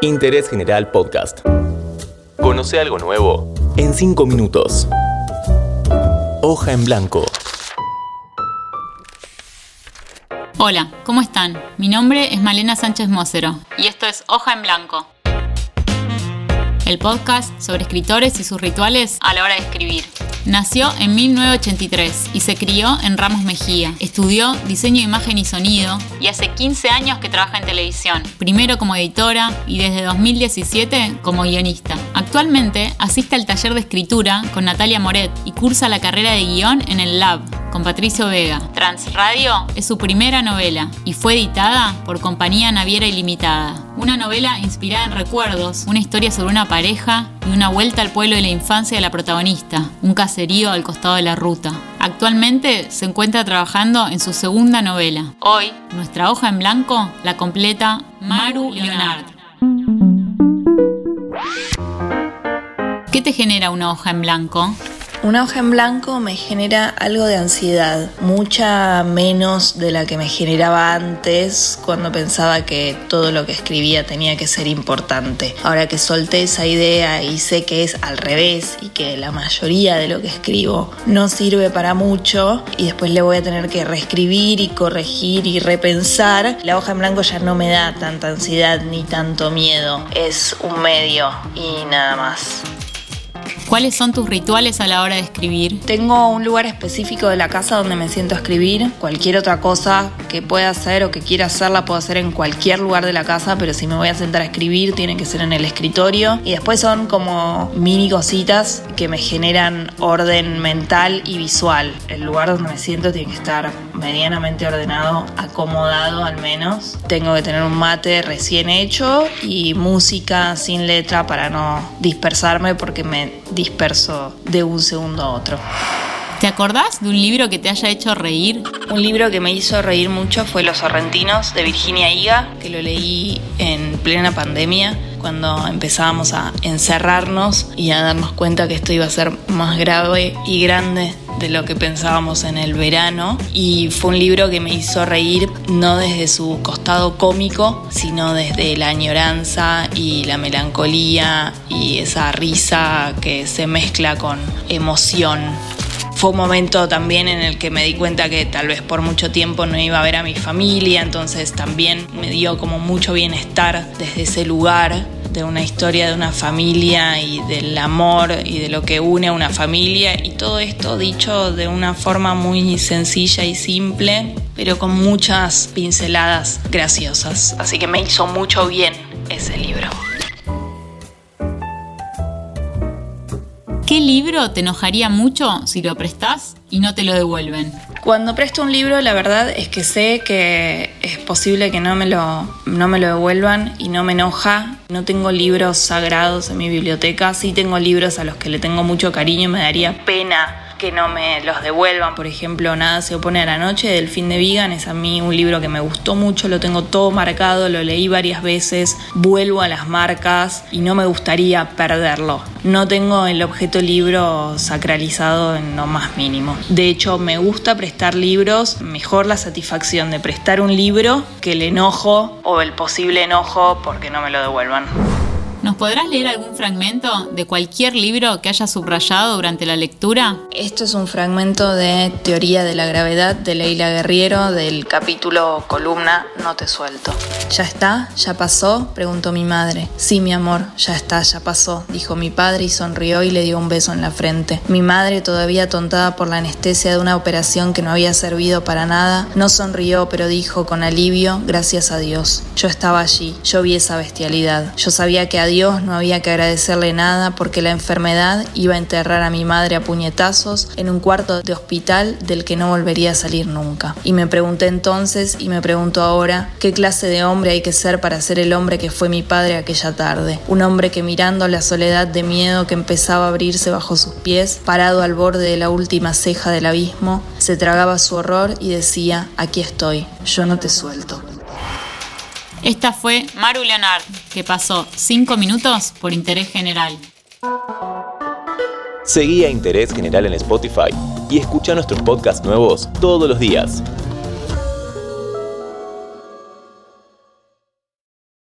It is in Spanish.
Interés General Podcast. Conoce algo nuevo en 5 minutos. Hoja en blanco. Hola, ¿cómo están? Mi nombre es Malena Sánchez Mosero y esto es Hoja en Blanco, el podcast sobre escritores y sus rituales a la hora de escribir. Nació en 1983 y se crió en Ramos Mejía. Estudió diseño, imagen y sonido y hace 15 años que trabaja en televisión, primero como editora y desde 2017 como guionista. Actualmente asiste al taller de escritura con Natalia Moret y cursa la carrera de guion en el Lab con Patricio Vega. Transradio es su primera novela y fue editada por Compañía Naviera Ilimitada. Una novela inspirada en recuerdos, una historia sobre una pareja y una vuelta al pueblo de la infancia de la protagonista, un caserío al costado de la ruta. Actualmente se encuentra trabajando en su segunda novela. Hoy, nuestra hoja en blanco la completa Maru Leonard. ¿Qué te genera una hoja en blanco? Una hoja en blanco me genera algo de ansiedad, mucha menos de la que me generaba antes cuando pensaba que todo lo que escribía tenía que ser importante. Ahora que solté esa idea y sé que es al revés y que la mayoría de lo que escribo no sirve para mucho y después le voy a tener que reescribir y corregir y repensar, la hoja en blanco ya no me da tanta ansiedad ni tanto miedo. Es un medio y nada más. ¿Cuáles son tus rituales a la hora de escribir? Tengo un lugar específico de la casa donde me siento a escribir. Cualquier otra cosa que pueda hacer o que quiera hacer la puedo hacer en cualquier lugar de la casa, pero si me voy a sentar a escribir tiene que ser en el escritorio. Y después son como mini cositas que me generan orden mental y visual. El lugar donde me siento tiene que estar medianamente ordenado, acomodado al menos. Tengo que tener un mate recién hecho y música sin letra para no dispersarme porque me disperso de un segundo a otro. ¿Te acordás de un libro que te haya hecho reír? Un libro que me hizo reír mucho fue Los Sorrentinos de Virginia Higa, que lo leí en plena pandemia, cuando empezábamos a encerrarnos y a darnos cuenta que esto iba a ser más grave y grande de lo que pensábamos en el verano y fue un libro que me hizo reír no desde su costado cómico, sino desde la añoranza y la melancolía y esa risa que se mezcla con emoción. Fue un momento también en el que me di cuenta que tal vez por mucho tiempo no iba a ver a mi familia, entonces también me dio como mucho bienestar desde ese lugar de una historia de una familia y del amor y de lo que une a una familia y todo esto dicho de una forma muy sencilla y simple, pero con muchas pinceladas graciosas. Así que me hizo mucho bien ese libro. ¿Qué libro te enojaría mucho si lo prestás y no te lo devuelven? Cuando presto un libro, la verdad es que sé que es posible que no me lo, no me lo devuelvan y no me enoja. No tengo libros sagrados en mi biblioteca, sí tengo libros a los que le tengo mucho cariño y me daría pena que no me los devuelvan. Por ejemplo, Nada se opone a la noche del fin de Vigan es a mí un libro que me gustó mucho, lo tengo todo marcado, lo leí varias veces, vuelvo a las marcas y no me gustaría perderlo. No tengo el objeto libro sacralizado en lo más mínimo. De hecho, me gusta prestar libros, mejor la satisfacción de prestar un libro que el enojo o el posible enojo porque no me lo devuelvan. ¿Nos podrás leer algún fragmento de cualquier libro que hayas subrayado durante la lectura? Esto es un fragmento de Teoría de la Gravedad de Leila Guerriero del capítulo columna No te suelto. ¿Ya está? ¿Ya pasó? preguntó mi madre. Sí, mi amor, ya está, ya pasó, dijo mi padre y sonrió y le dio un beso en la frente. Mi madre, todavía tontada por la anestesia de una operación que no había servido para nada, no sonrió, pero dijo con alivio, gracias a Dios. Yo estaba allí, yo vi esa bestialidad. Yo sabía que Dios no había que agradecerle nada porque la enfermedad iba a enterrar a mi madre a puñetazos en un cuarto de hospital del que no volvería a salir nunca. Y me pregunté entonces y me pregunto ahora qué clase de hombre hay que ser para ser el hombre que fue mi padre aquella tarde. Un hombre que mirando la soledad de miedo que empezaba a abrirse bajo sus pies, parado al borde de la última ceja del abismo, se tragaba su horror y decía, aquí estoy, yo no te suelto. Esta fue Maru Leonard, que pasó 5 minutos por interés general. Seguí a Interés General en Spotify y escucha nuestros podcasts nuevos todos los días.